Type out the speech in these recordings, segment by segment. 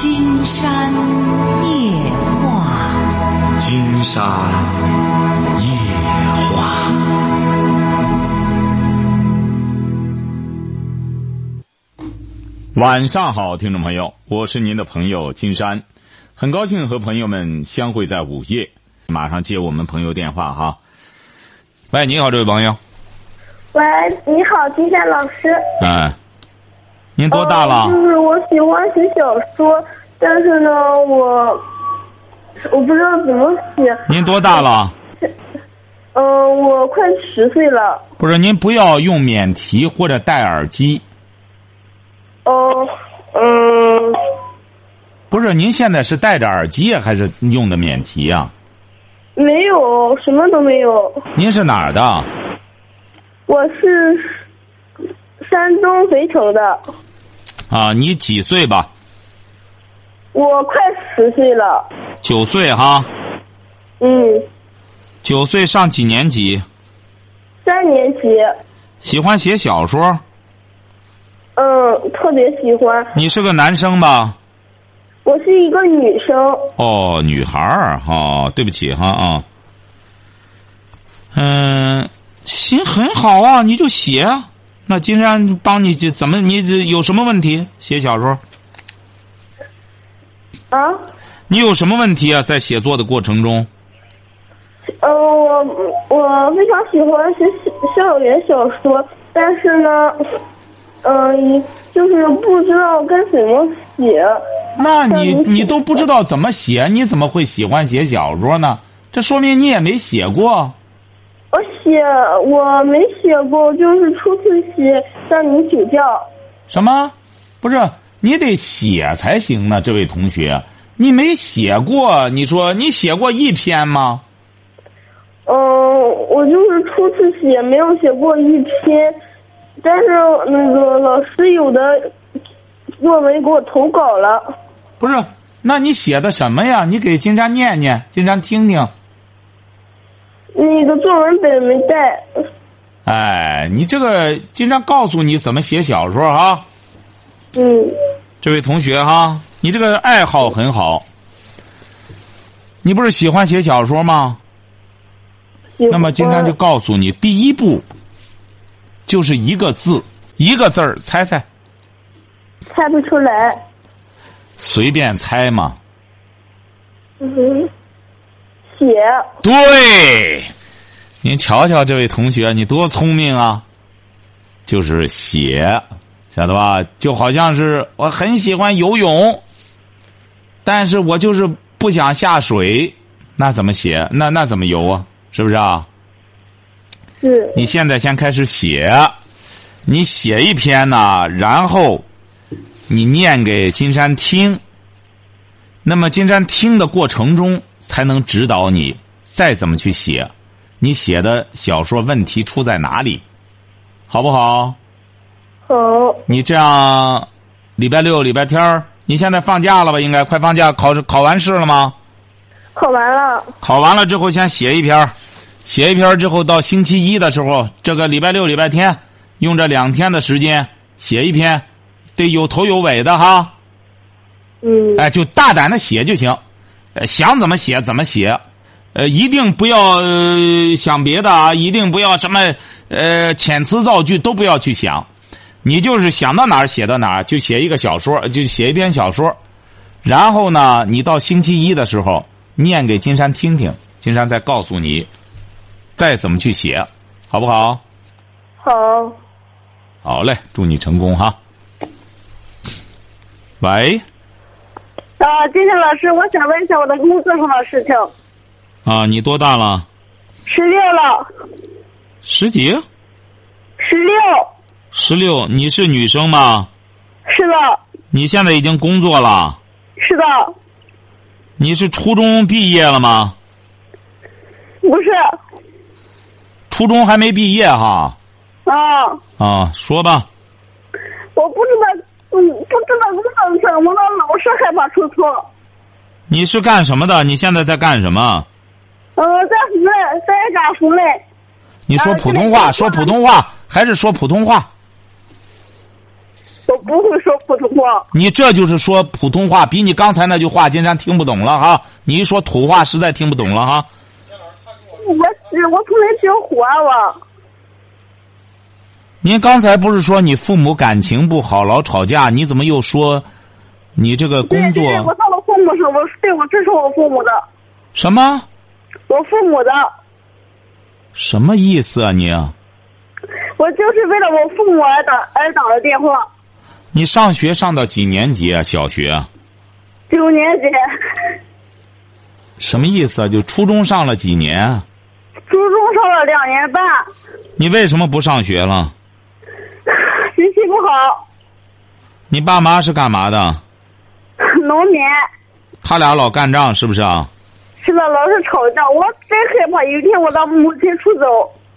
金山夜话，金山夜话。晚上好，听众朋友，我是您的朋友金山，很高兴和朋友们相会在午夜。马上接我们朋友电话哈。喂，你好，这位朋友。喂，你好，金山老师。嗯，您多大了？呃就是我喜欢写小说，但是呢，我我不知道怎么写。您多大了？嗯、我快十岁了。不是，您不要用免提或者戴耳机。哦、嗯，不是，您现在是戴着耳机还是用的免提呀、没有，什么都没有。您是哪儿的？我是山东肥城的，啊，你几岁吧？我快十岁了。九岁哈。嗯，九岁上几年级？三年级。喜欢写小说？嗯，特别喜欢。你是个男生吧？我是一个女生。哦，女孩儿哈、对不起哈啊。嗯，行，很好啊，你就写啊。那金山帮你这怎么你这有什么问题？写小说，啊？你有什么问题啊？在写作的过程中，呃，我我非常喜欢写校园小说，但是呢，嗯、就是不知道该怎么写。那你你你都不知道怎么写，你怎么会喜欢写小说呢？这说明你也没写过。我写我没写过，就是初次写，向您请教。什么？不是，你得写才行呢，这位同学，你没写过，你说你写过一篇吗？嗯、我就是初次写，没有写过一篇，但是那个老师有的作文给我投稿了。不是，那你写的什么呀？你给金山念念，金山听听。那个作文本没带。哎，你这个经常告诉你怎么写小说哈，嗯这位同学哈，你这个爱好很好。你不是喜欢写小说吗？那么今天就告诉你，第一步就是一个字，一个字儿，猜猜，猜不出来。随便猜嘛。嗯，写。对，您瞧瞧这位同学，你多聪明啊！就是写，晓得吧？就好像是我很喜欢游泳，但是我就是不想下水，那怎么写？那那怎么游啊？是不是啊？是。你现在先开始写，你写一篇呢，然后你念给金山听。那么金山听的过程中，才能指导你再怎么去写。你写的小说问题出在哪里，好不好？好。你这样，礼拜六、礼拜天儿，你现在放假了吧？应该快放假，考试考完试了吗？考完了。考完了之后，先写一篇，写一篇之后，到星期一的时候，这个礼拜六、礼拜天，用这两天的时间写一篇，得有头有尾的哈。嗯。哎，就大胆的写就行，呃想怎么写怎么写，呃，一定不要、呃想别的啊，一定不要什么呃遣词造句都不要去想，你就是想到哪儿写到哪儿，就写一个小说，就写一篇小说，然后呢，你到星期一的时候念给金山听听，金山再告诉你再怎么去写，好不好？好。好嘞，祝你成功哈。喂，啊，金山老师，我想问一下我的工作上的事情。啊，你多大了？十六了，十几？十六，十六？你是女生吗？是的，你现在已经工作了？是的，你是初中毕业了吗？不是初中还没毕业哈。啊，啊，说吧。我不知道，嗯，不知道工作怎么了，老是害怕出错。你是干什么的？你现在在干什么？呃，在湖内，在干湖内。你说啊普通话，说普通话，还是说普通话？我不会说普通话。你这就是说普通话，比你刚才那句话金山听不懂了哈。你一说土话，实在听不懂了哈。我我从来学活了。您刚才不是说你父母感情不好，老吵架？你怎么又说你这个工作对对，我到了父母上，我对我这是我父母的，什么我父母的，什么意思啊你？我就是为了我父母而打而打的电话。你上学上到几年级啊？小学啊？九年级，什么意思啊？就初中上了几年啊？初中上了两年半，你为什么不上学了？好，你爸妈是干嘛的？农民。他俩老干仗是不是啊？是的，老是吵架，我真害怕有一天我的母亲出走，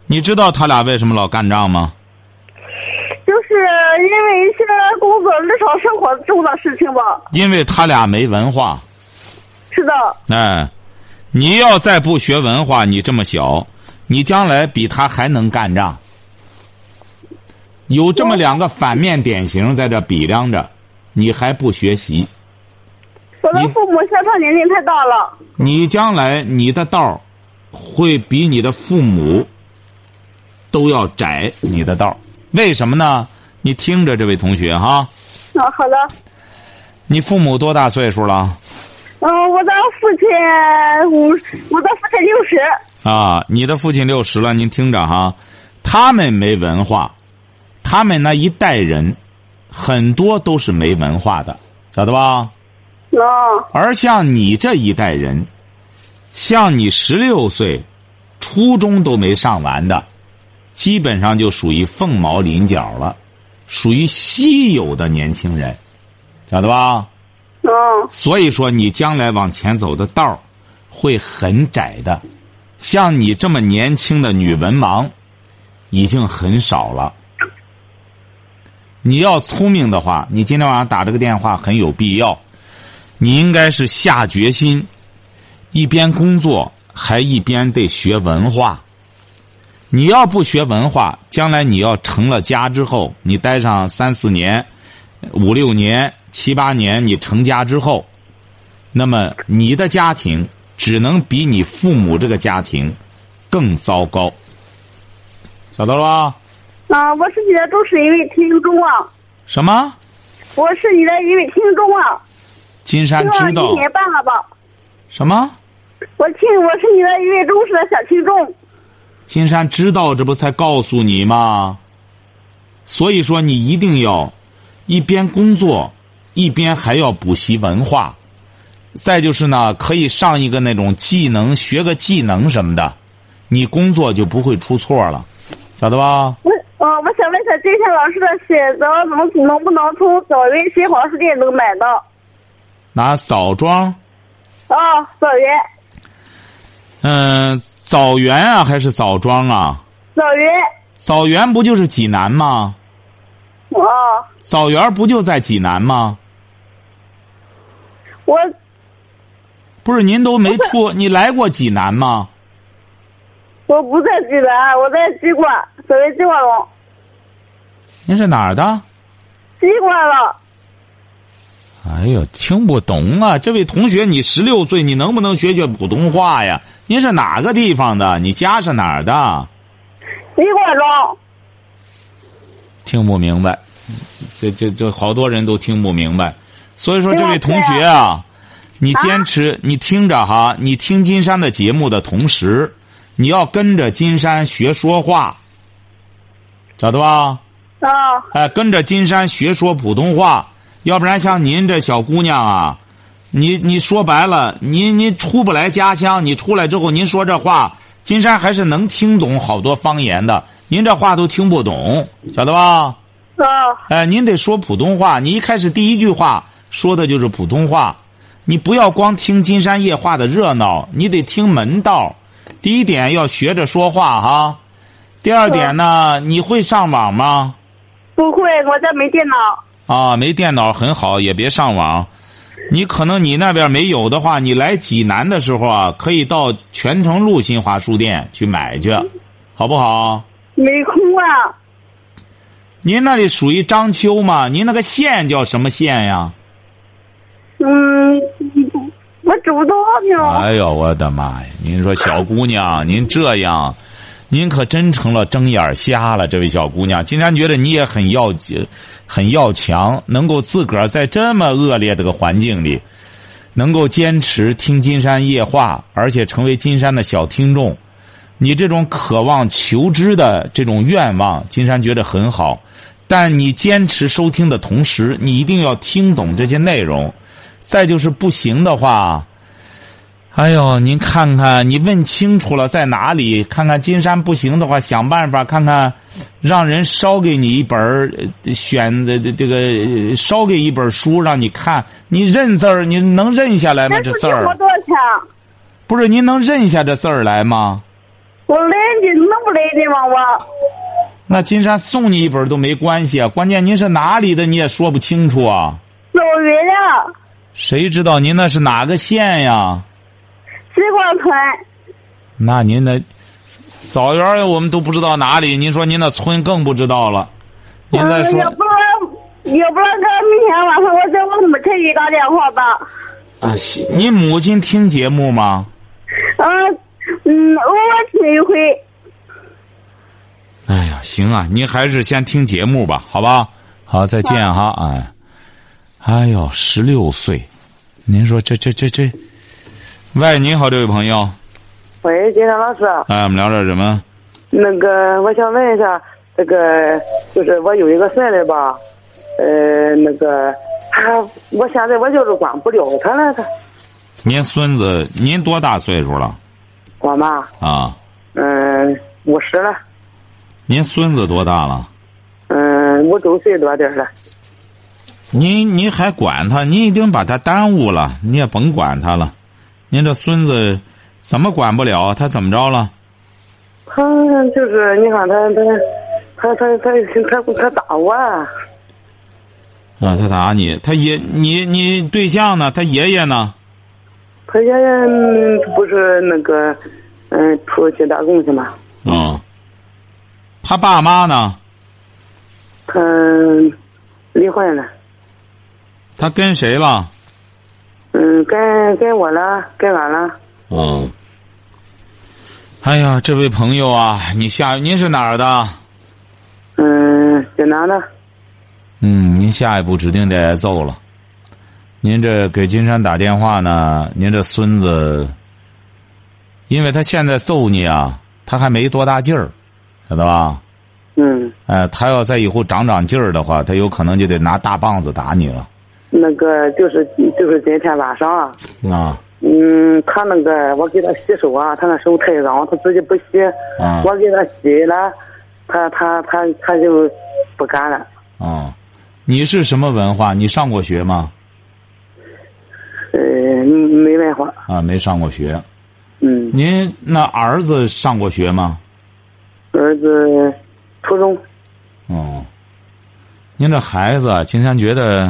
你知道他俩为什么老干仗吗？就是因为一些工作日常生活中的事情吧。因为他俩没文化。是的，哎，你要再不学文化，你这么小，你将来比他还能干仗。有这么两个反面典型在这比量着，你还不学习，我的父母相差年龄太大了。你将来你的道儿会比你的父母都要窄。你的道儿为什么呢？你听着，这位同学哈，啊，好的。你父母多大岁数了？嗯，我的父亲五，我的父亲六十。啊，你的父亲六十了，您听着哈，他们没文化，他们那一代人很多都是没文化的，晓得吧？啊，而像你这一代人，像你十六岁，初中都没上完的，基本上就属于凤毛麟角了，属于稀有的年轻人，晓得吧？嗯，所以说，你将来往前走的道儿会很窄的。像你这么年轻的女文盲，已经很少了。你要聪明的话，你今天晚上打这个电话很有必要。你应该是下决心，一边工作还一边得学文化。你要不学文化，将来你要成了家之后，你待上三四年、五六年、七八年，你成家之后，那么你的家庭只能比你父母这个家庭更糟糕，晓得了吧？啊，我是你的忠实一位听众啊，什么？我是你的一位听众啊，金山知道一年半了吧？什么？我听，我是你的一位忠实的小听众。金山知道，这不才告诉你吗？所以说，你一定要一边工作，一边还要补习文化。再就是呢，可以上一个那种技能，学个技能什么的，你工作就不会出错了，晓得吧？我呃，我想问一下，金山老师的写择能能不能从枣园新华书店能买到？拿枣庄，啊，枣园，嗯、枣园啊，还是枣庄啊？枣园，枣园不就是济南吗？啊，枣园不就在济南吗？我不是您都没出，你来过济南吗？我不在济南，我在鸡冠，枣园鸡冠龙，您是哪儿的？鸡冠了。哎呦，听不懂啊！这位同学，你十六岁，你能不能学学普通话呀？您是哪个地方的？你家是哪儿的？鸡冠庄，听不明白，这这这好多人都听不明白。所以说，这位同学啊，你坚持，你听着哈，你听金山的节目的同时，你要跟着金山学说话，晓得吧？啊，哎，跟着金山学说普通话，要不然像您这小姑娘啊，你你说白了，您您出不来家乡，你出来之后，您说这话，金山还是能听懂好多方言的，您这话都听不懂，晓得吧？啊，哎，您得说普通话，你一开始第一句话说的就是普通话，你不要光听金山夜话的热闹，你得听门道。第一点要学着说话哈，第二点呢，你会上网吗？不会，我这没电脑。啊，没电脑很好，也别上网。你可能你那边没有的话，你来济南的时候啊，可以到泉城路新华书店去买去，好不好？没空啊。您那里属于章丘吗？您那个县叫什么县呀？嗯，我知不道呢。哎呦，我的妈呀！您说小姑娘，您这样，您可真成了睁眼瞎了。这位小姑娘，金山觉得你也很要紧，很要强，能够自个儿在这么恶劣的个环境里，能够坚持听金山夜话，而且成为金山的小听众。你这种渴望求知的这种愿望，金山觉得很好。但你坚持收听的同时，你一定要听懂这些内容。再就是不行的话，哎呦，您看看，你问清楚了在哪里？看看金山不行的话，想办法看看，让人捎给你一本儿选的这个捎给一本书让你看。你认字儿，你能认下来吗？这字儿多少钱？不是您能认下这字儿来吗？我来的能不来的吗？我那金山送你一本都没关系啊，关键您是哪里的你也说不清楚啊。走远了，谁知道您那是哪个县呀？西瓜村。那您那枣园我们都不知道哪里，您说您那村更不知道了。您再嗯，说要不然，要不然这明天晚上我给我母亲一个电话吧。啊，行你母亲听节目吗？嗯嗯，偶尔听一回。哎呀，行啊，您还是先听节目吧，好吧？好，再见哈，哎，哎呦，十六岁，您说这这这这，喂，您好，这位朋友，喂，金山老师，哎，我们聊点什么？那个我想问一下，这个就是我有一个孙子吧，呃，那个他，我现在我就是管不了他了，他您孙子，您多大岁数了？我妈，啊，嗯，五十了，您孙子多大了？嗯，五周岁多点儿了，您您还管他？您已经把他耽误了，你也甭管他了。您这孙子怎么管不了？他怎么着了？他就是你看他他他他他他他打我啊，啊，他打你，他爷你你对象呢？他爷爷呢？他爷爷嗯不是那个嗯出去打工去嘛，嗯，他爸妈呢？他离婚了，他跟谁了？嗯，该该我了，该俺了。嗯。哎呀，这位朋友啊，你下您是哪儿的？嗯，济南的。嗯，您下一步指定得挨揍了。您这给金山打电话呢，您这孙子，因为他现在揍你啊，他还没多大劲儿，晓得吧？嗯，哎，他要再以后长长劲儿的话，他有可能就得拿大棒子打你了。那个就是就是今天晚上啊，啊嗯，他那个我给他洗手啊，他那手太脏，他自己不洗，啊我给他洗了，他他他他就不干了。啊！你是什么文化？你上过学吗？呃，没文化。啊，没上过学。嗯，您那儿子上过学吗？儿子初中。哦，您这孩子啊，金山觉得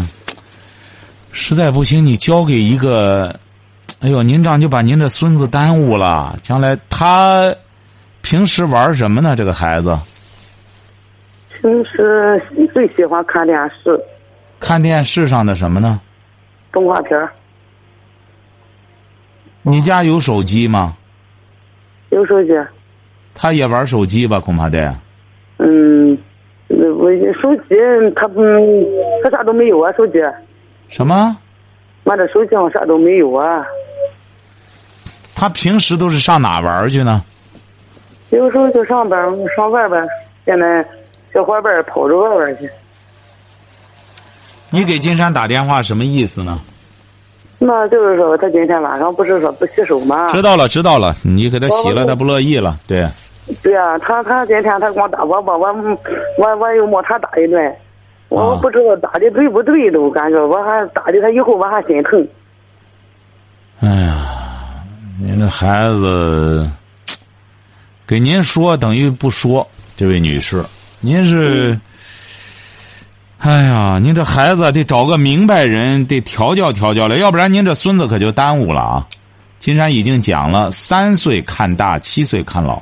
实在不行，你交给一个，哎呦，您这样就把您这孙子耽误了。将来他平时玩什么呢？这个孩子平时最喜欢看电视、看电视上的什么呢？动画片儿你家有手机吗？有手机。他也玩手机吧？恐怕得。嗯，我手机他嗯他啥都没有啊，手机。什么？我这手机上啥都没有啊。他平时都是上哪玩去呢？有时候就上班上外边，现在小伙伴跑着玩玩去。你给金山打电话什么意思呢？那就是说，他今天晚上不是说不洗手吗？知道了，知道了。你给他洗了，他不乐意了。对。对呀、他他今天他光打我吧，我我我又没他打一顿，我啊不知道打的对不对都感觉，我还打的他以后我还心疼。哎呀，您这孩子，给您说等于不说，这位女士，您是，哎呀，您这孩子得找个明白人，得调教调教了，要不然您这孙子可就耽误了啊。金山已经讲了，三岁看大，七岁看老，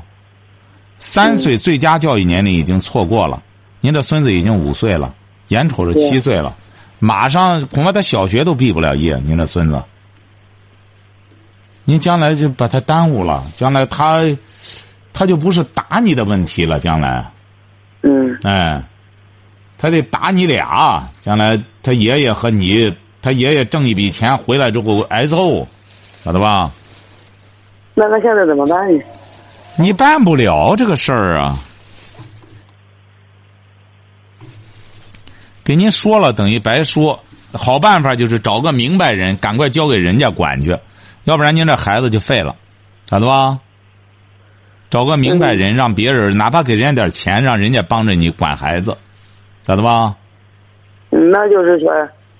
三岁最佳教育年龄已经错过了，您这孙子已经五岁了，眼瞅着七岁了，马上恐怕他小学都毕不了业。您这孙子，您将来就把他耽误了，将来他他就不是打你的问题了，将来。嗯哎，他得打你俩。将来他爷爷和你，他爷爷挣一笔钱回来之后挨揍，晓得吧？那他现在怎么办呢？你办不了这个事儿啊。给您说了等于白说，好办法就是找个明白人，赶快交给人家管去，要不然您这孩子就废了，咋的吧？找个明白人，让别人哪怕给人家点钱，让人家帮着你管孩子，咋的吧？嗯，那就是说，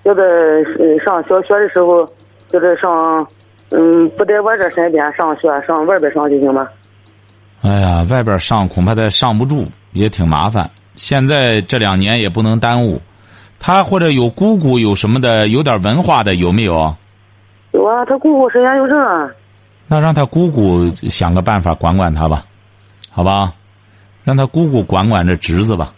就在呃上小学的时候，就在上，嗯，不在我这身边上学，上外边上就行吗？哎呀，外边上恐怕他上不住，也挺麻烦。现在这两年也不能耽误。他或者有姑姑有什么的，有点文化的有没有？有啊，他姑姑是研究生啊。那让他姑姑想个办法管管他吧，好吧？让他姑姑管管这侄子吧。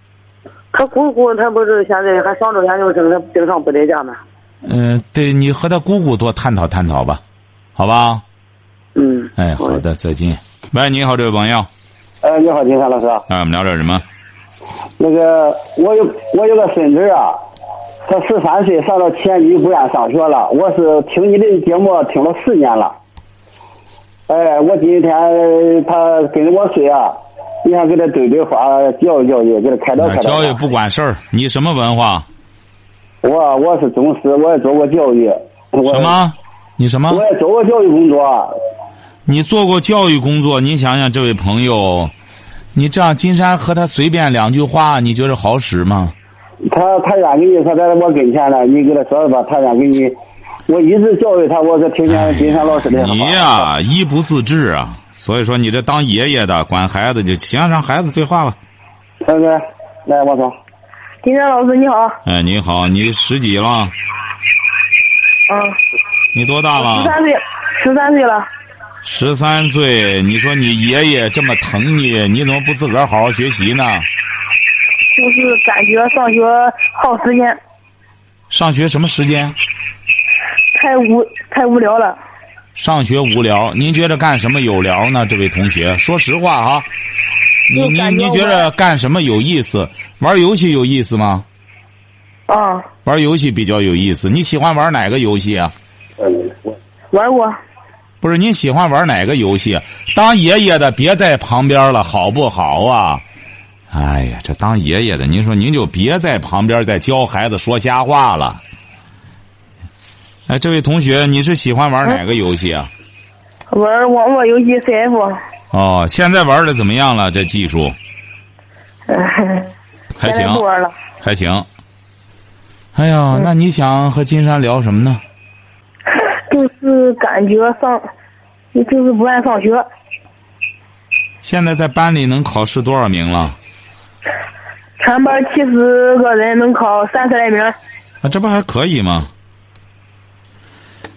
他姑姑他不是现在还上着研究生，他经常不在家吗？嗯、对你和他姑姑多探讨探讨吧，好吧？嗯。哎，好的，再见。喂，你好，这位朋友，哎，你好，金山老师。哎，我们聊点什么？那个，我有我有个孙子啊，他十三岁上到前级不愿上学了。我是听你的节目听了四年了。哎，我今天他跟着我睡啊，你想给他对对话，教育教育，给他开导开导。教育不管事儿，你什么文化？我我是宗师，我也做过教育。什？么？你什么？我也做过教育工作。你做过教育工作，你想想，这位朋友，你这样金山和他随便两句话，你觉得好使吗？他他愿给你，他在我跟前呢，你给他说说吧，他愿给你。我一直教育他，我是听见金山老师的话。你呀、一不自知啊，所以说你这当爷爷的管孩子就行，让孩子对话吧。对对，来，我说。金山老师你好，哎，你好，你十几了？嗯，你多大了十？三岁，十三岁了，十三岁。你说你爷爷这么疼你，你怎么不自个儿好好学习呢？就是感觉上学耗时间，上学什么时间？太无太无聊了。上学无聊，您觉得干什么有聊呢？这位同学，说实话哈，你你你觉我得干什么有意思？玩游戏有意思吗？啊，玩游戏比较有意思。你喜欢玩哪个游戏啊？玩过，不是，您喜欢玩哪个游戏？当爷爷的别在旁边了，好不好啊？哎呀，这当爷爷的，您说您就别在旁边再教孩子说瞎话了。哎，这位同学，你是喜欢玩哪个游戏啊？玩网络游戏 CF，哦，现在玩的怎么样了？这技术 还行在不玩了。还行。哎呀，那你想和金山聊什么呢？就是感觉上，就是不爱上学，现在在班里能考试多少名了？全班七十个人能考三十来名。啊，这不还可以吗？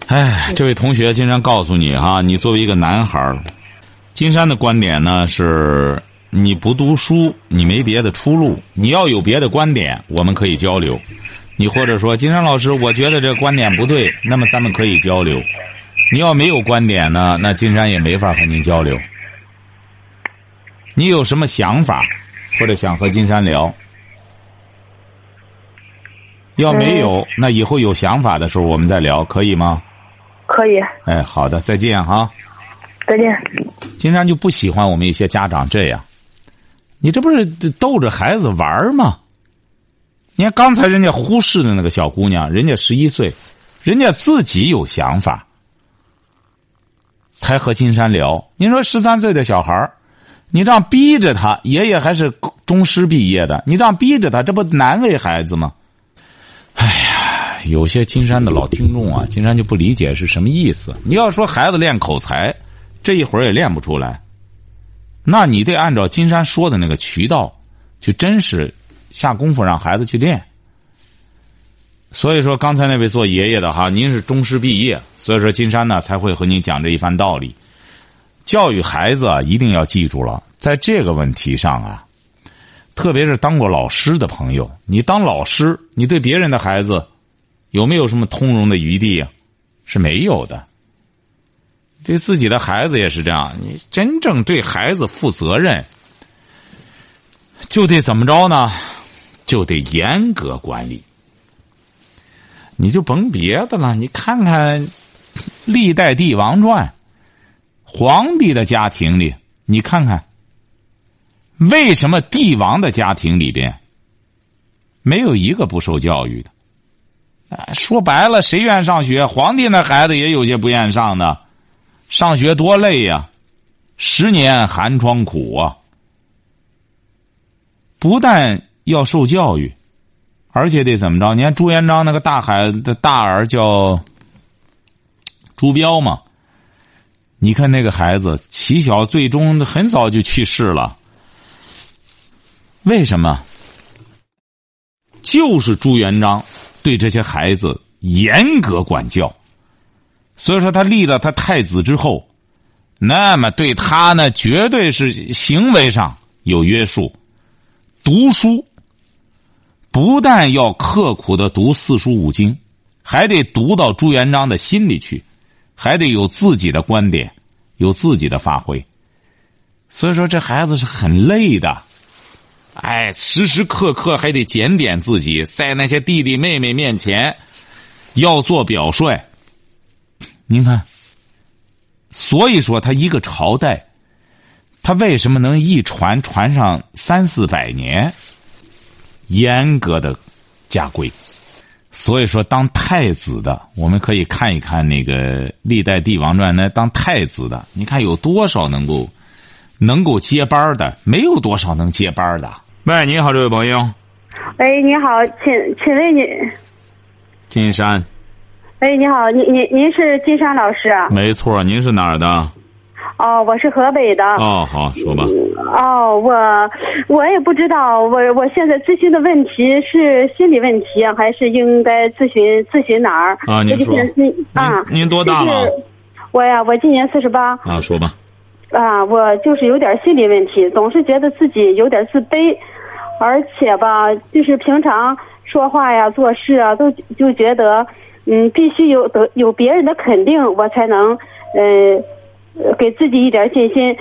哎，这位同学，金山告诉你哈，你作为一个男孩，金山的观点呢是，你不读书，你没别的出路。你要有别的观点，我们可以交流。你或者说，金山老师，我觉得这观点不对，那么咱们可以交流。你要没有观点呢，那金山也没法和您交流。你有什么想法，或者想和金山聊？要没有，那以后有想法的时候我们再聊，可以吗？可以，哎，好的，再见哈。再见。金山就不喜欢我们一些家长这样，你这不是逗着孩子玩儿吗？你看刚才人家忽视的那个小姑娘，人家十一岁，人家自己有想法，才和金山聊。您说十三岁的小孩儿你这样逼着他，爷爷还是中师毕业的，你这样逼着他，这不难为孩子吗？哎呀，有些金山的老听众啊，金山就不理解是什么意思。你要说孩子练口才，这一会儿也练不出来，那你得按照金山说的那个渠道，去真是下功夫让孩子去练。所以说，刚才那位做爷爷的哈，您是中师毕业，所以说金山呢才会和您讲这一番道理。教育孩子啊，一定要记住了，在这个问题上啊，特别是当过老师的朋友，你当老师，你对别人的孩子有没有什么通融的余地啊？是没有的。对自己的孩子也是这样，你真正对孩子负责任，就得怎么着呢？就得严格管理。你就甭别的了，你看看《历代帝王传》，皇帝的家庭里，你看看。为什么帝王的家庭里边没有一个不受教育的？说白了，谁愿上学？皇帝那孩子也有些不愿上的，上学多累呀，十年寒窗苦啊！不但要受教育，而且得怎么着？你看朱元璋那个大孩子的大儿叫朱标嘛？你看那个孩子，起小最终很早就去世了。为什么？就是朱元璋对这些孩子严格管教，所以说他立了他太子之后，那么对他呢，绝对是行为上有约束。读书不但要刻苦的读四书五经，还得读到朱元璋的心里去，还得有自己的观点，有自己的发挥。所以说，这孩子是很累的。哎，时时刻刻还得检点自己，在那些弟弟妹妹面前要做表率。您看，所以说他一个朝代，他为什么能一传传上三四百年？严格的家规。所以说，当太子的，我们可以看一看那个《历代帝王传》，那当太子的，你看有多少能够能够接班的？没有多少能接班的。喂，你好，这位朋友。喂，你好，请请问你，金山。喂，你好，您您您是金山老师啊？没错，您是哪儿的？哦，我是河北的。哦，好，说吧。哦，我我也不知道，我我现在咨询的问题是心理问题，还是应该咨询咨询哪儿？啊，您说。啊，您多大了？我呀，我今年四十八。啊，说吧。啊，我就是有点心理问题，总是觉得自己有点自卑。而且吧，就是平常说话呀、做事啊，都就觉得，嗯，必须有得有别人的肯定，我才能，呃，给自己一点信心，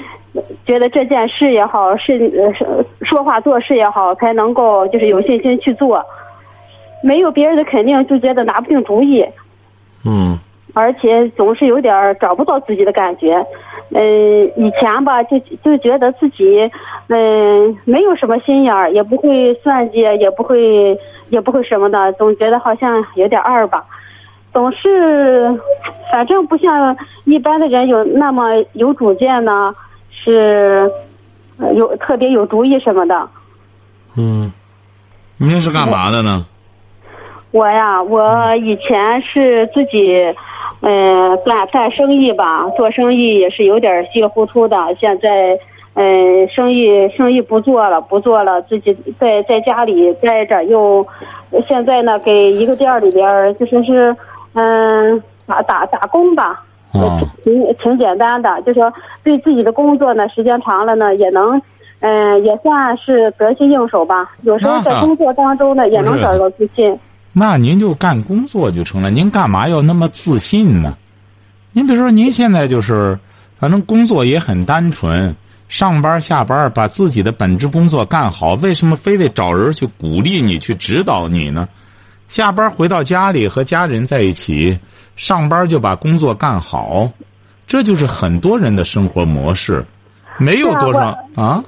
觉得这件事也好，是呃说话做事也好，才能够就是有信心去做。没有别人的肯定，就觉得拿不定主意。嗯。而且总是有点找不到自己的感觉。嗯，以前吧，就就觉得自己，嗯，没有什么心眼儿，也不会算计，也不会，也不会什么的，总觉得好像有点二吧，总是，反正不像一般的人有那么有主见呢，是，有特别有主意什么的。嗯，您是干嘛的呢？我呀，我以前是自己。嗯，干干生意吧，做生意也是有点稀里糊涂的。现在，嗯，生意生意不做了，不做了，自己在在家里待着。又现在呢，给一个店里边就说是，嗯，打打打工吧，挺挺简单的。就说对自己的工作呢，时间长了呢，也能，嗯，也算是得心应手吧。有时候在工作当中呢，也能找到自信。那您就干工作就成了，您干嘛要那么自信呢？您比如说，您现在就是，反正工作也很单纯，上班下班把自己的本职工作干好，为什么非得找人去鼓励你、去指导你呢？下班回到家里和家人在一起，上班就把工作干好，这就是很多人的生活模式，没有多少啊。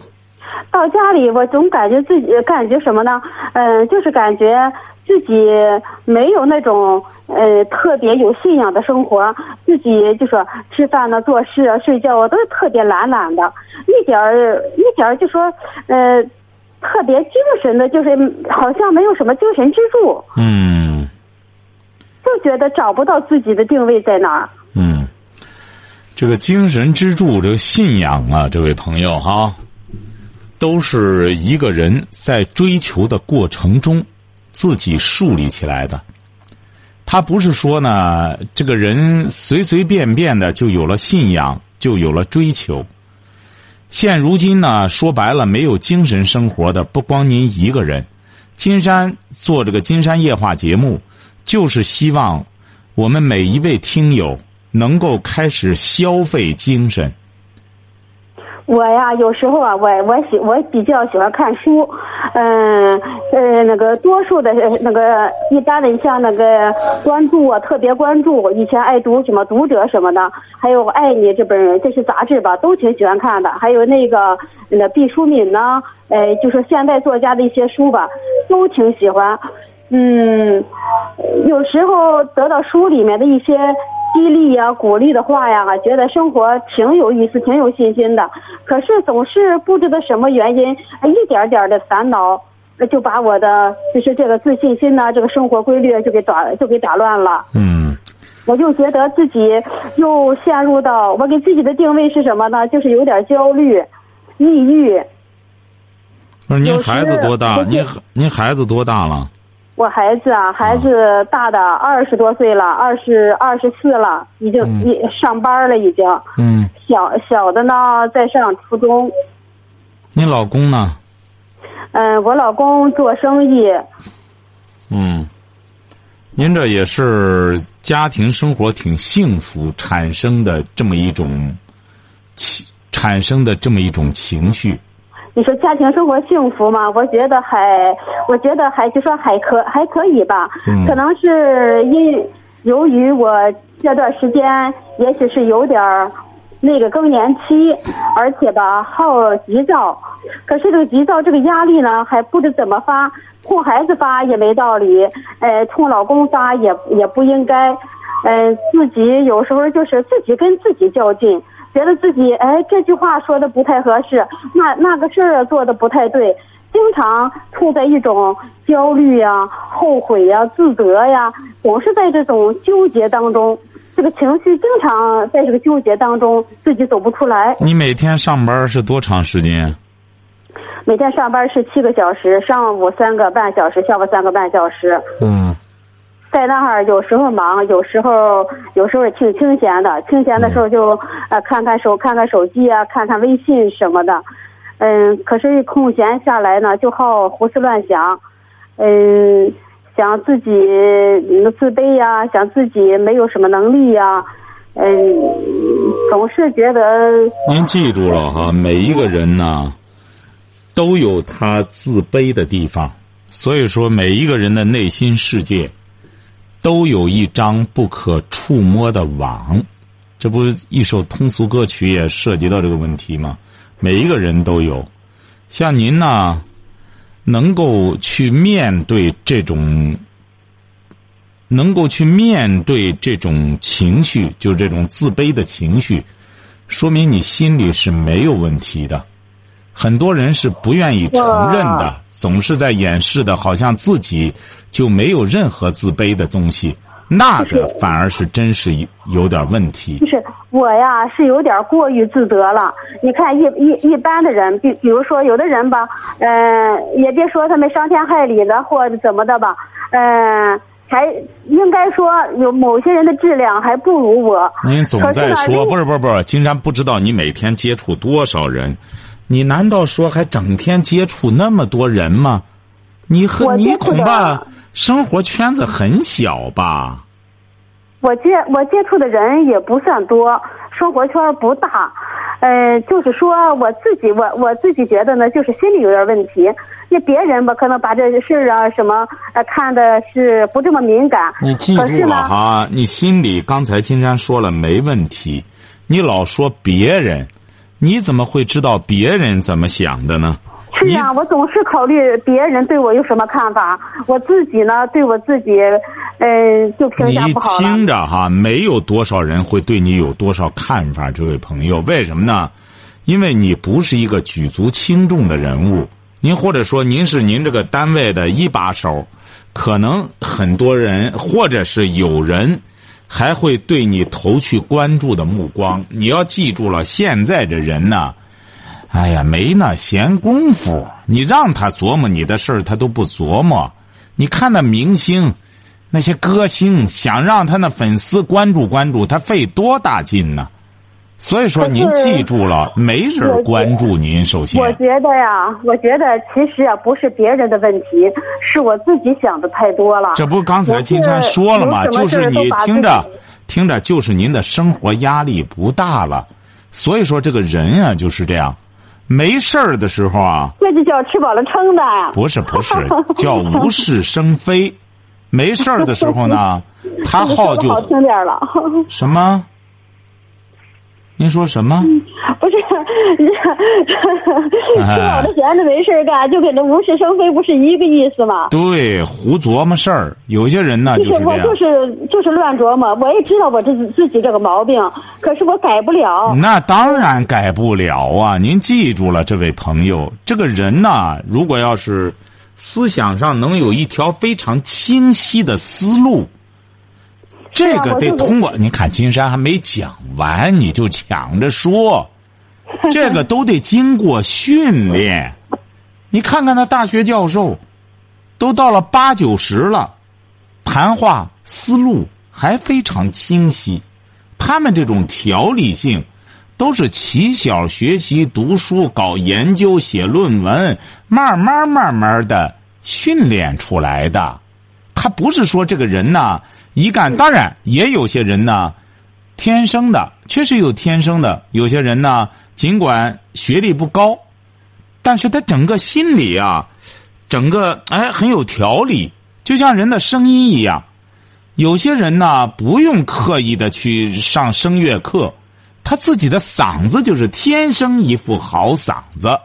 到家里，我总感觉自己感觉什么呢？嗯，就是感觉。自己没有那种呃特别有信仰的生活，自己就说吃饭呢、做事啊、睡觉啊，都是特别懒懒的，一点儿一点儿就说呃特别精神的，就是好像没有什么精神支柱。嗯。就觉得找不到自己的定位在哪儿。嗯，这个精神支柱，这个信仰啊，这位朋友哈，都是一个人在追求的过程中。自己树立起来的，他不是说呢，这个人随随便便的就有了信仰，就有了追求。现如今呢，说白了，没有精神生活的不光您一个人。金山做这个《金山夜话》节目，就是希望我们每一位听友能够开始消费精神。我呀，有时候啊，我我喜我比较喜欢看书，嗯呃，那个多数的那个一般的，你像那个关注啊，特别关注，以前爱读什么《读者》什么的，还有《爱你》这本这些杂志吧，都挺喜欢看的。还有那个那毕淑敏呢，呃，就是现代作家的一些书吧，都挺喜欢。嗯，有时候得到书里面的一些。激励呀，鼓励的话呀，觉得生活挺有意思，挺有信心的。可是总是不知道什么原因，一点点的烦恼，就把我的就是这个自信心呐，这个生活规律就给打就给打乱了。嗯，我就觉得自己又陷入到我给自己的定位是什么呢？就是有点焦虑、抑郁。不是您孩子多大？您您孩子多大了？我孩子啊，孩子大的二十多岁了，二十二十四了，已经一上班了，已经。嗯。小小的呢，在上初中。你老公呢？嗯，我老公做生意。嗯。您这也是家庭生活挺幸福产生的这么一种情，产生的这么一种情绪。你说家庭生活幸福吗？我觉得还，我觉得还就说还可还可以吧。嗯。可能是因由于我这段时间，也许是有点儿那个更年期，而且吧好急躁。可是这个急躁这个压力呢，还不知怎么发，冲孩子发也没道理，呃，冲老公发也也不应该，嗯，自己有时候就是自己跟自己较劲。觉得自己哎，这句话说的不太合适，那那个事儿做的不太对，经常处在一种焦虑呀、后悔呀、自责呀，总是在这种纠结当中，这个情绪经常在这个纠结当中，自己走不出来。你每天上班是多长时间？每天上班是七个小时，上午三个半小时，下午三个半小时。嗯。在那儿有时候忙，有时候有时候挺清闲的。清闲的时候就呃看看手看看手机啊，看看微信什么的。嗯，可是空闲下来呢，就好胡思乱想。嗯，想自己自卑呀，想自己没有什么能力呀。嗯，总是觉得。您记住了哈，每一个人呢，都有他自卑的地方。所以说，每一个人的内心世界。都有一张不可触摸的网，这不一首通俗歌曲也涉及到这个问题吗？每一个人都有，像您呢，能够去面对这种，能够去面对这种情绪，就是这种自卑的情绪，说明你心里是没有问题的。很多人是不愿意承认的，总是在掩饰的，好像自己就没有任何自卑的东西，那个反而是真是有点问题。就是我呀，是有点过于自责了。你看，一一一般的人，比比如说有的人吧，嗯，也别说他们伤天害理的或者怎么的吧，嗯，还应该说有某些人的质量还不如我。您总在说，不是不是不是，金山不知道你每天接触多少人。你难道说还整天接触那么多人吗？你和你恐怕生活圈子很小吧？我接我接触的人也不算多，生活圈不大。呃，就是说我自己，我我自己觉得呢，就是心里有点问题。那别人吧，可能把这事儿啊什么呃看的是不这么敏感。你记住了哈，你心里刚才金山说了没问题，你老说别人。你怎么会知道别人怎么想的呢？是呀，我总是考虑别人对我有什么看法，我自己呢，对我自己，嗯，就评价不好你听着哈，没有多少人会对你有多少看法，这位朋友，为什么呢？因为你不是一个举足轻重的人物，您或者说您是您这个单位的一把手，可能很多人或者是有人。还会对你投去关注的目光。你要记住了，现在这人呢，哎呀，没那闲工夫。你让他琢磨你的事儿，他都不琢磨。你看那明星，那些歌星，想让他那粉丝关注关注，他费多大劲呢？所以说，您记住了，没人关注您。首先，我觉得呀，我觉得其实啊，不是别人的问题，是我自己想的太多了。这不刚才金山说了吗？就是你听着，听着，就是您的生活压力不大了。所以说，这个人啊就是这样，没事儿的时候啊，那就叫吃饱了撑的。不是不是，叫无事生非。没事儿的时候呢，他好就好听点了。什么？您说什么？不是，吃饱了闲着没事干，就跟那无事生非不是一个意思吗？对，胡琢磨事儿。有些人呢就是我就是就是乱琢磨。我也知道我这自己这个毛病，可是我改不了。那当然改不了啊！您记住了，这位朋友，这个人呐，如果要是思想上能有一条非常清晰的思路。这个得通过，你看金山还没讲完，你就抢着说，这个都得经过训练。你看看那大学教授，都到了八九十了，谈话思路还非常清晰。他们这种条理性，都是起小学习、读书、搞研究、写论文，慢慢慢慢的训练出来的。他不是说这个人呢。一干，当然也有些人呢，天生的确实有天生的。有些人呢，尽管学历不高，但是他整个心理啊，整个哎很有条理，就像人的声音一样。有些人呢，不用刻意的去上声乐课，他自己的嗓子就是天生一副好嗓子，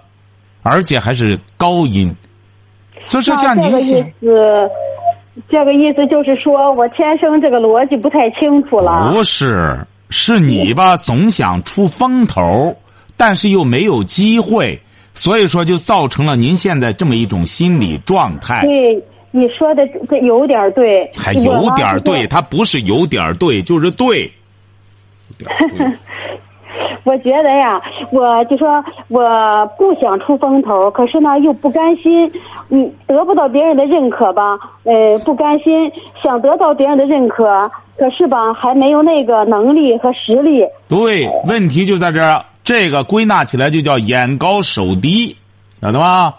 而且还是高音。所以说，像您。这个意思就是说，我天生这个逻辑不太清楚了。不是，是你吧？总想出风头，但是又没有机会，所以说就造成了您现在这么一种心理状态。对，你说的这有点对，还有点对，他不是有点对，就是对。我觉得呀，我就说我不想出风头，可是呢又不甘心，嗯，得不到别人的认可吧，呃，不甘心，想得到别人的认可，可是吧还没有那个能力和实力。对，问题就在这儿，这个归纳起来就叫眼高手低，晓得吧？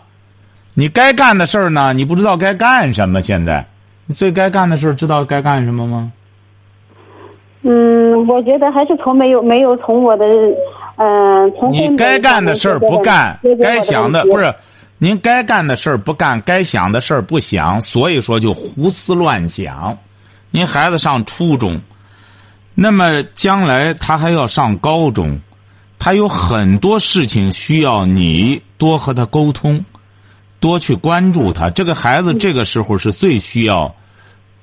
你该干的事儿呢，你不知道该干什么。现在，你最该干的事儿知道该干什么吗？嗯，我觉得还是从没有没有从我的，嗯，从你该干的事儿不干，该想的不是，您该干的事儿不干，该想的事儿不想，所以说就胡思乱想。您孩子上初中，那么将来他还要上高中，他有很多事情需要你多和他沟通，多去关注他。这个孩子这个时候是最需要。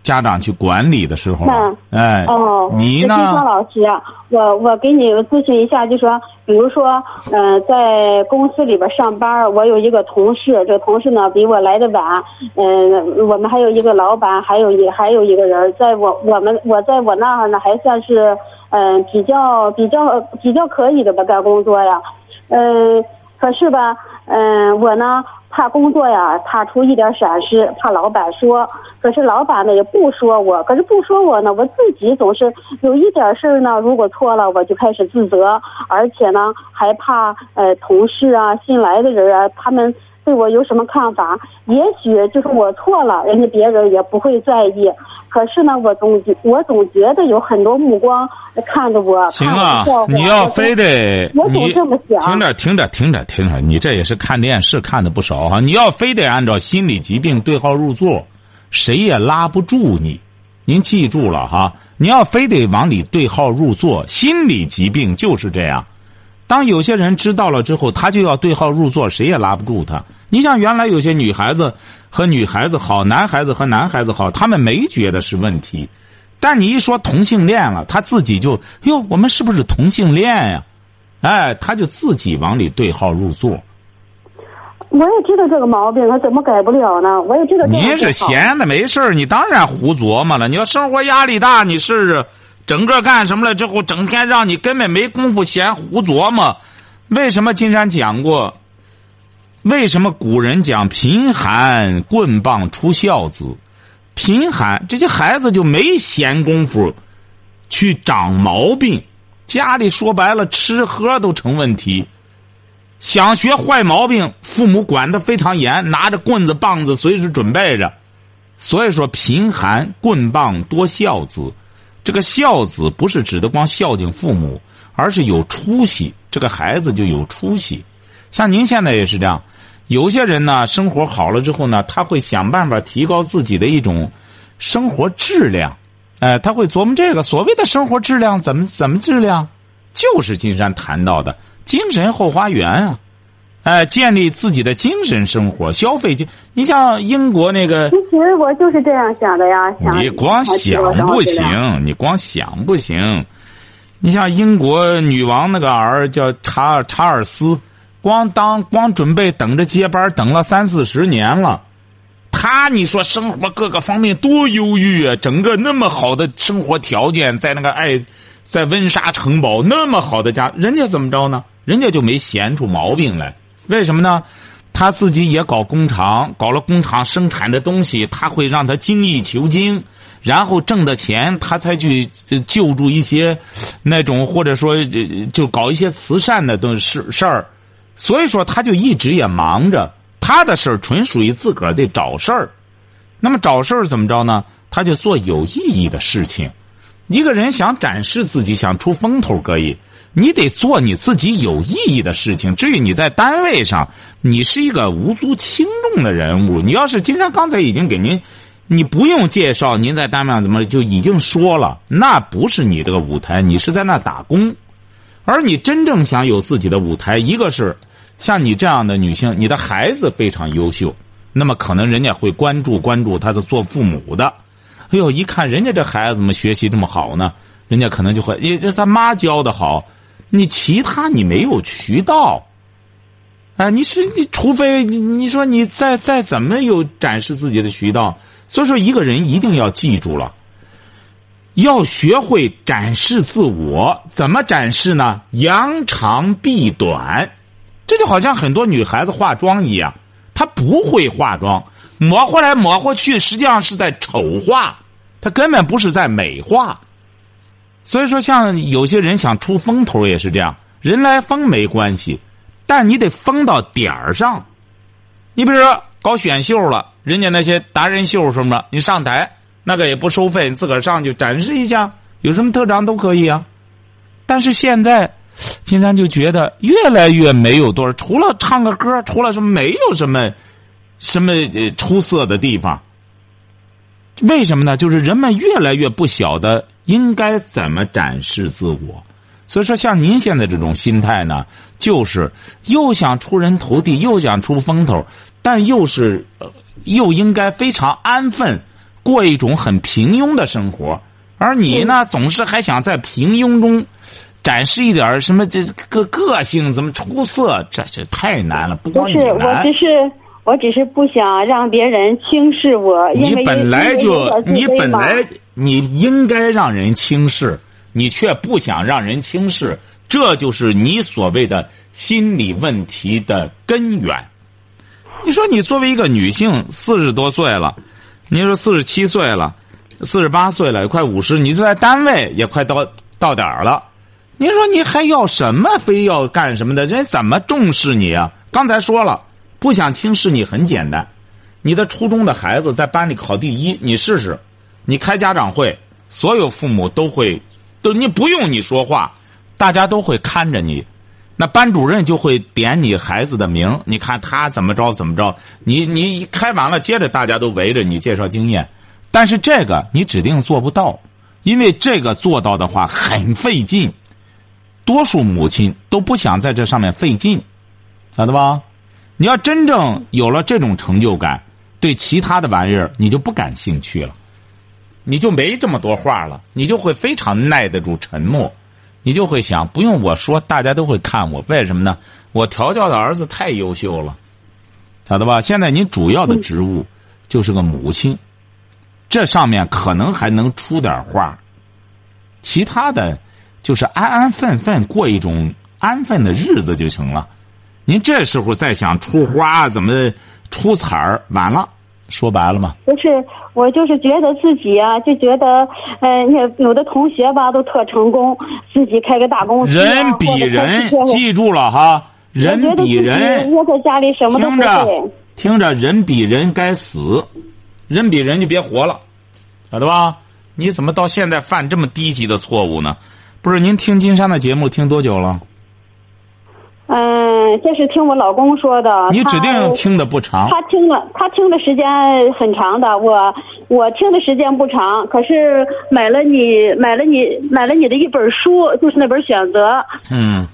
家长去管理的时候，哎，哦，你呢？金芳老师，我我给你咨询一下，就说，比如说，嗯，在公司里边上班，我有一个同事，这个同事呢比我来的晚，嗯，我们还有一个老板，还有一还有一个人，在我我们我在我那儿呢，还算是嗯比较比较比较可以的吧，干工作呀，嗯，可是吧，嗯，我呢。怕工作呀，怕出一点闪失，怕老板说。可是老板呢也不说我，可是不说我呢，我自己总是有一点事儿呢。如果错了，我就开始自责，而且呢还怕呃同事啊、新来的人啊，他们对我有什么看法？也许就是我错了，人家别人也不会在意。可是呢，我总觉我总觉得有很多目光看着我。行啊，你要非得我总这么想。听着，听着，听着，听着，你这也是看电视看的不少哈。你要非得按照心理疾病对号入座，谁也拉不住你。您记住了哈，你要非得往里对号入座，心理疾病就是这样。当有些人知道了之后，他就要对号入座，谁也拉不住他。你像原来有些女孩子和女孩子好，男孩子和男孩子好，他们没觉得是问题。但你一说同性恋了，他自己就哟，我们是不是同性恋呀？哎，他就自己往里对号入座。我也知道这个毛病，他怎么改不了呢？我也知道。你是闲的没事你当然胡琢磨了。你要生活压力大，你试试。整个干什么了之后，整天让你根本没工夫闲胡琢磨。为什么金山讲过？为什么古人讲贫寒棍棒出孝子？贫寒这些孩子就没闲工夫去长毛病，家里说白了吃喝都成问题。想学坏毛病，父母管得非常严，拿着棍子棒子随时准备着。所以说，贫寒棍棒多孝子。这个孝子不是指的光孝敬父母，而是有出息。这个孩子就有出息。像您现在也是这样，有些人呢，生活好了之后呢，他会想办法提高自己的一种生活质量。哎，他会琢磨这个所谓的生活质量怎么怎么质量，就是金山谈到的。精神后花园啊，哎，建立自己的精神生活，消费就你像英国那个，其实我就是这样想的呀。想你光想不行，你光想不行。你像英国女王那个儿叫查查尔斯，光当光准备等着接班，等了三四十年了。他你说生活各个方面多优越啊，整个那么好的生活条件，在那个爱。在温莎城堡那么好的家，人家怎么着呢？人家就没闲出毛病来。为什么呢？他自己也搞工厂，搞了工厂生产的东西，他会让他精益求精，然后挣的钱，他才去救助一些那种或者说就搞一些慈善的东事事儿。所以说，他就一直也忙着他的事儿，纯属于自个儿得找事儿。那么找事儿怎么着呢？他就做有意义的事情。一个人想展示自己，想出风头可以，你得做你自己有意义的事情。至于你在单位上，你是一个无足轻重的人物。你要是金山刚才已经给您，你不用介绍，您在单位上怎么就已经说了，那不是你这个舞台，你是在那打工。而你真正想有自己的舞台，一个是像你这样的女性，你的孩子非常优秀，那么可能人家会关注关注他的做父母的。哎呦，一看人家这孩子怎么学习这么好呢？人家可能就会，也这他妈教的好，你其他你没有渠道。啊，你是你，除非你你说你再再怎么有展示自己的渠道，所以说一个人一定要记住了，要学会展示自我。怎么展示呢？扬长避短，这就好像很多女孩子化妆一样，她不会化妆。抹过来抹过去，实际上是在丑化，他根本不是在美化。所以说，像有些人想出风头也是这样，人来疯没关系，但你得疯到点儿上。你比如说搞选秀了，人家那些达人秀什么，你上台那个也不收费，你自个儿上去展示一下，有什么特长都可以啊。但是现在，金山就觉得越来越没有多少，除了唱个歌，除了什么，没有什么。什么呃出色的地方？为什么呢？就是人们越来越不晓得应该怎么展示自我，所以说像您现在这种心态呢，就是又想出人头地，又想出风头，但又是又应该非常安分，过一种很平庸的生活，而你呢，总是还想在平庸中展示一点什么这个个性，怎么出色？这是太难了，不光你难。我只是。我只是不想让别人轻视我，你本来就你本来你应该让人轻视，你却不想让人轻视，这就是你所谓的心理问题的根源。你说你作为一个女性，四十多岁了，您说四十七岁了，四十八岁了，快五十，你就在单位也快到到点儿了，您说你还要什么？非要干什么的？人怎么重视你啊？刚才说了。不想轻视你很简单，你的初中的孩子在班里考第一，你试试，你开家长会，所有父母都会，都你不用你说话，大家都会看着你，那班主任就会点你孩子的名，你看他怎么着怎么着，你你一开完了，接着大家都围着你介绍经验，但是这个你指定做不到，因为这个做到的话很费劲，多数母亲都不想在这上面费劲，晓得吧？你要真正有了这种成就感，对其他的玩意儿你就不感兴趣了，你就没这么多话了，你就会非常耐得住沉默，你就会想，不用我说，大家都会看我，为什么呢？我调教的儿子太优秀了，晓得吧？现在您主要的职务就是个母亲，这上面可能还能出点话，其他的，就是安安分分过一种安分的日子就行了。您这时候再想出花怎么出彩儿，晚了。说白了嘛。不是，我就是觉得自己啊，就觉得，呃，那有的同学吧都特成功，自己开个大公司、啊，人比人，记住了哈，人比人窝在家里什么都不听着会。听着，人比人该死，人比人就别活了，晓得吧？你怎么到现在犯这么低级的错误呢？不是您听金山的节目听多久了？嗯，这是听我老公说的。你指定听的不长。他听了，他听的时间很长的，我我听的时间不长，可是买了你买了你买了你的一本书，就是那本《选择》。嗯，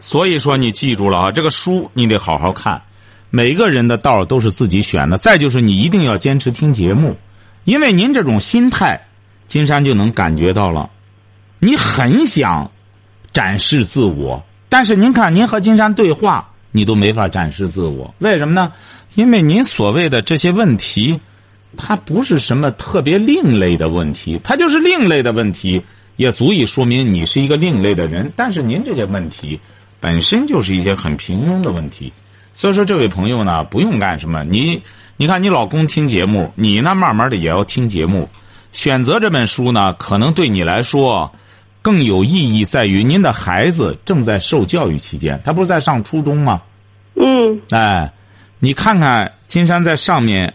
所以说你记住了啊，这个书你得好好看。每个人的道儿都是自己选的。再就是你一定要坚持听节目，因为您这种心态，金山就能感觉到了，你很想展示自我，但是您看您和金山对话，你都没法展示自我，为什么呢？因为您所谓的这些问题，它不是什么特别另类的问题，它就是另类的问题，也足以说明你是一个另类的人。但是您这些问题本身就是一些很平庸的问题，所以说这位朋友呢，不用干什么。你你看你老公听节目，你呢慢慢的也要听节目。选择这本书呢，可能对你来说更有意义，在于您的孩子正在受教育期间，他不是在上初中吗？嗯哎，你看看金山在上面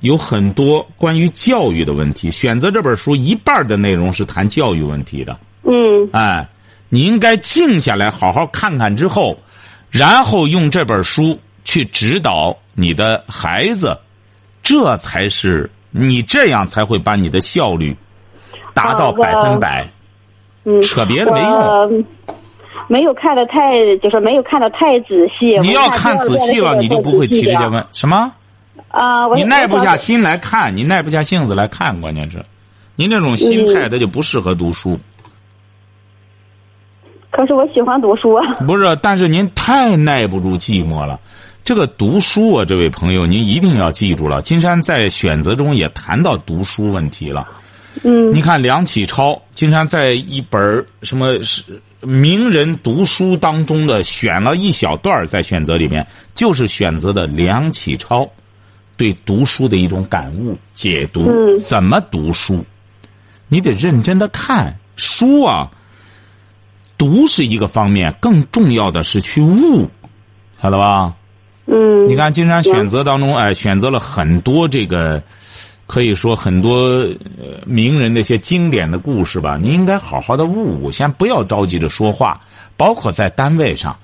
有很多关于教育的问题。选择这本书一半的内容是谈教育问题的。嗯哎，你应该静下来好好看看之后，然后用这本书去指导你的孩子，这才是你这样才会把你的效率达到百分百。嗯，扯别的没用没有看的太，就是没有看的太仔细。你要看仔细了，你就不会提这些问什么。啊。我你耐不下。心来看，你耐不下性子来看，关键是，您这种心态，他就不适合读书。可是我喜欢读书啊。不是，但是您太耐不住寂寞了。这个读书啊，这位朋友，您一定要记住了。金山在选择中也谈到读书问题了。嗯你看梁启超，经常在一本儿什么是名人读书当中的选了一小段儿在选择里面，就是选择的梁启超对读书的一种感悟、解读。嗯怎么读书？你得认真的看书啊。读是一个方面，更重要的是去悟，晓得吧？嗯。你看，经常选择当中，哎，选择了很多这个，可以说很多呃名人的一些经典的故事吧。你应该好好的悟悟，先不要着急着说话，包括在单位上，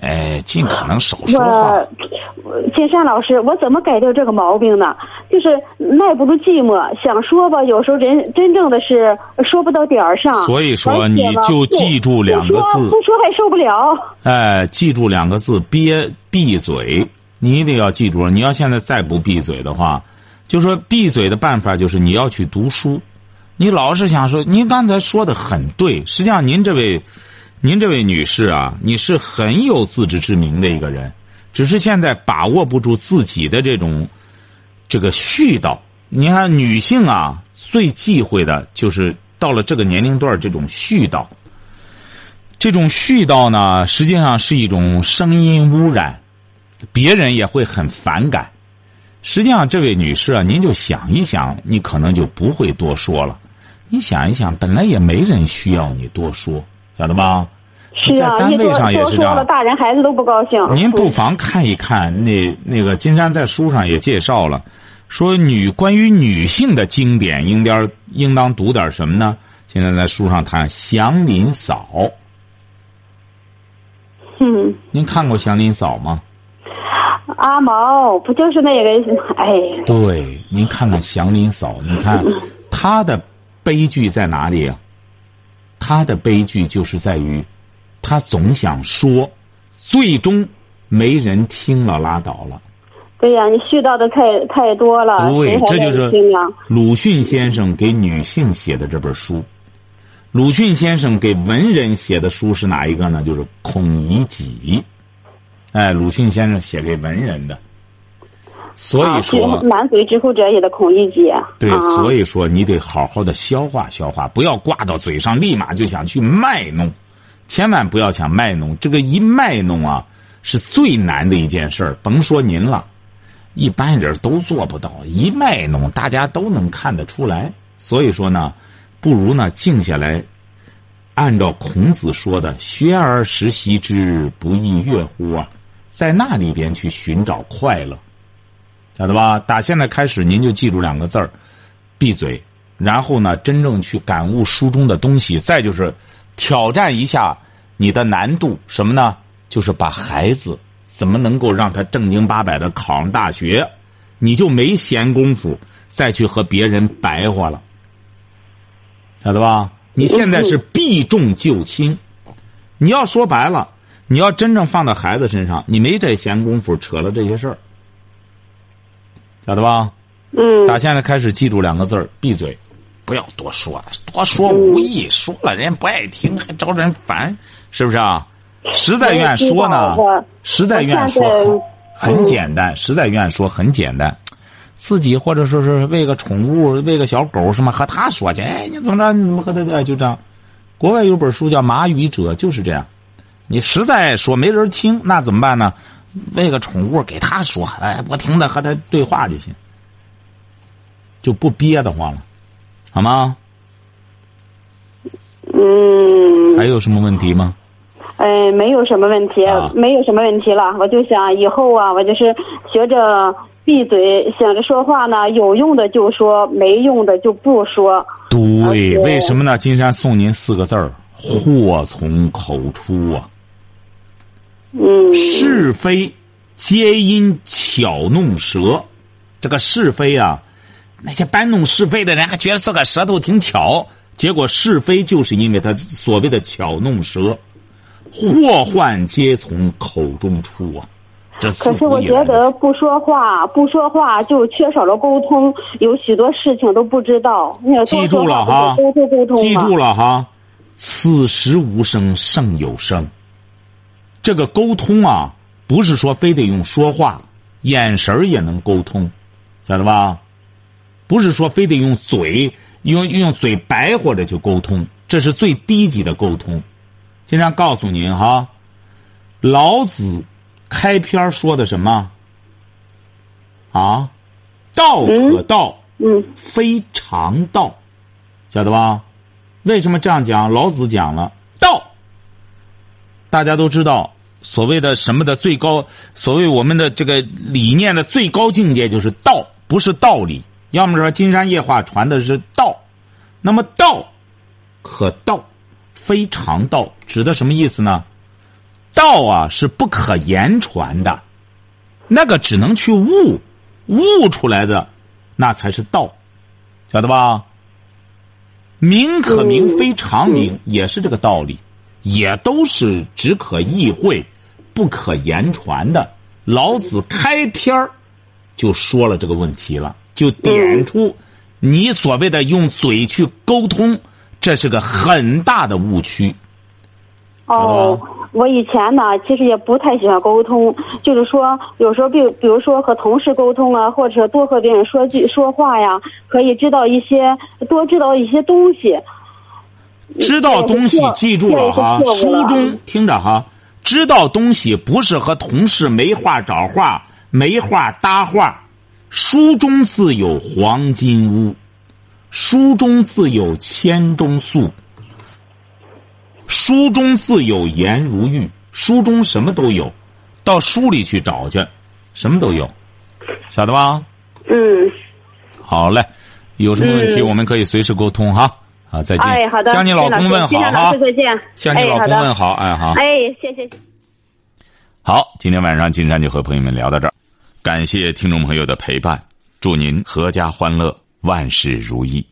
哎，尽可能少说话。我金山老师，我怎么改掉这个毛病呢？就是耐不住寂寞，想说吧，有时候人真正的是说不到点儿上。所以说你就记住两个字不说不说还受不了。哎，记住两个字：憋闭嘴。你一定要记住。你要现在再不闭嘴的话，就说闭嘴的办法就是你要去读书。你老是想说，您刚才说的很对。实际上，您这位，您这位女士啊，你是很有自知之明的一个人，只是现在把握不住自己的这种这个絮叨。你看，女性啊，最忌讳的就是到了这个年龄段这种絮叨。这种絮叨呢，实际上是一种声音污染，别人也会很反感。实际上，这位女士啊，您就想一想，你可能就不会多说了。你想一想，本来也没人需要你多说，晓得吧？是啊，在单位上也是这样大人孩子都不高兴。您不妨看一看那那个金山在书上也介绍了，说女关于女性的经典应当应当读点什么呢？现在在书上谈祥林嫂，嗯，您看过祥林嫂吗？阿毛不就是那个？哎，对，您看看祥林嫂，你看她的悲剧在哪里啊？她的悲剧就是在于，她总想说，最终没人听了拉倒了。对呀，你絮叨的太太多了，对这就是？鲁迅先生给女性写的这本书。鲁迅先生给文人写的书是哪一个呢？就是《孔乙己》。哎，鲁迅先生写给文人的。所以说，满嘴之后者也的孔乙己。对，啊、所以说你得好好的消化消化，不要挂到嘴上，立马就想去卖弄，千万不要想卖弄。这个一卖弄啊，是最难的一件事儿。甭说您了，一般人都做不到，一卖弄大家都能看得出来。所以说呢，不如呢静下来，按照孔子说的“学而时习之，不亦说乎”啊，在那里边去寻找快乐，晓得吧？打现在开始，您就记住两个字儿：闭嘴。然后呢，真正去感悟书中的东西。再就是挑战一下你的难度，什么呢？就是把孩子怎么能够让他正经八百的考上大学，你就没闲工夫再去和别人白话了，晓得吧？你现在是避重就轻，你要说白了，你要真正放到孩子身上，你没这闲工夫扯了这些事儿，晓得吧？嗯，打现在开始，记住两个字儿：闭嘴。不要多说，多说无益，说了人家不爱听，还招人烦，是不是啊？实在愿说呢，实在愿说很很简单，实在愿说很简单。自己或者说是喂个宠物，喂个小狗什么，和他说去，哎，你怎么着？你怎么和他的？就这样。国外有本书叫《马语者》，就是这样。你实在说没人听，那怎么办呢？喂个宠物给他说，哎，不停的和他对话就行，就不憋得慌了。好吗？嗯。还有什么问题吗？哎，没有什么问题，没有什么问题了。我就想以后啊，我就是学着闭嘴，想着说话呢，有用的就说，没用的就不说。对，为什么呢？金山送您四个字儿：祸从口出啊。嗯。是非皆因巧弄舌，这个是非啊。那些搬弄是非的人还觉得自个舌头挺巧，结果是非就是因为他所谓的巧弄舌，祸患皆从口中出啊！这可是我觉得不说话，不说话就缺少了沟通，有许多事情都不知道。记住了哈，记住了哈，此时无声胜有声。这个沟通啊，不是说非得用说话，眼神也能沟通，晓得吧？不是说非得用嘴用用嘴白活着去沟通，这是最低级的沟通。经常告诉您哈，老子开篇说的什么？啊，道可道，嗯，非常道，晓得吧？为什么这样讲？老子讲了道，大家都知道，所谓的什么的最高，所谓我们的这个理念的最高境界就是道，不是道理。要么说金山夜话传的是道，那么道可道，非常道，指的什么意思呢？道啊是不可言传的，那个只能去悟，悟出来的那才是道，晓得吧？名可名，非常名，也是这个道理，也都是只可意会，不可言传的。老子开篇儿就说了这个问题了。就点出，你所谓的用嘴去沟通，这是个很大的误区。哦，我以前呢，其实也不太喜欢沟通，就是说，有时候比比如说和同事沟通啊，或者多和别人说句说话呀，可以知道一些，多知道一些东西。知道东西，记住了哈，书中听着哈，知道东西不是和同事没话找话，没话搭话。书中自有黄金屋，书中自有千钟粟，书中自有颜如玉。书中什么都有，到书里去找去，什么都有，晓得吧？嗯。好嘞，有什么问题我们可以随时沟通哈。啊，再见。哎，好的。向你老公问好哈。再见。向你老公问好，哎好。哎，谢谢。好，今天晚上金山就和朋友们聊到这儿。感谢听众朋友的陪伴，祝您阖家欢乐，万事如意。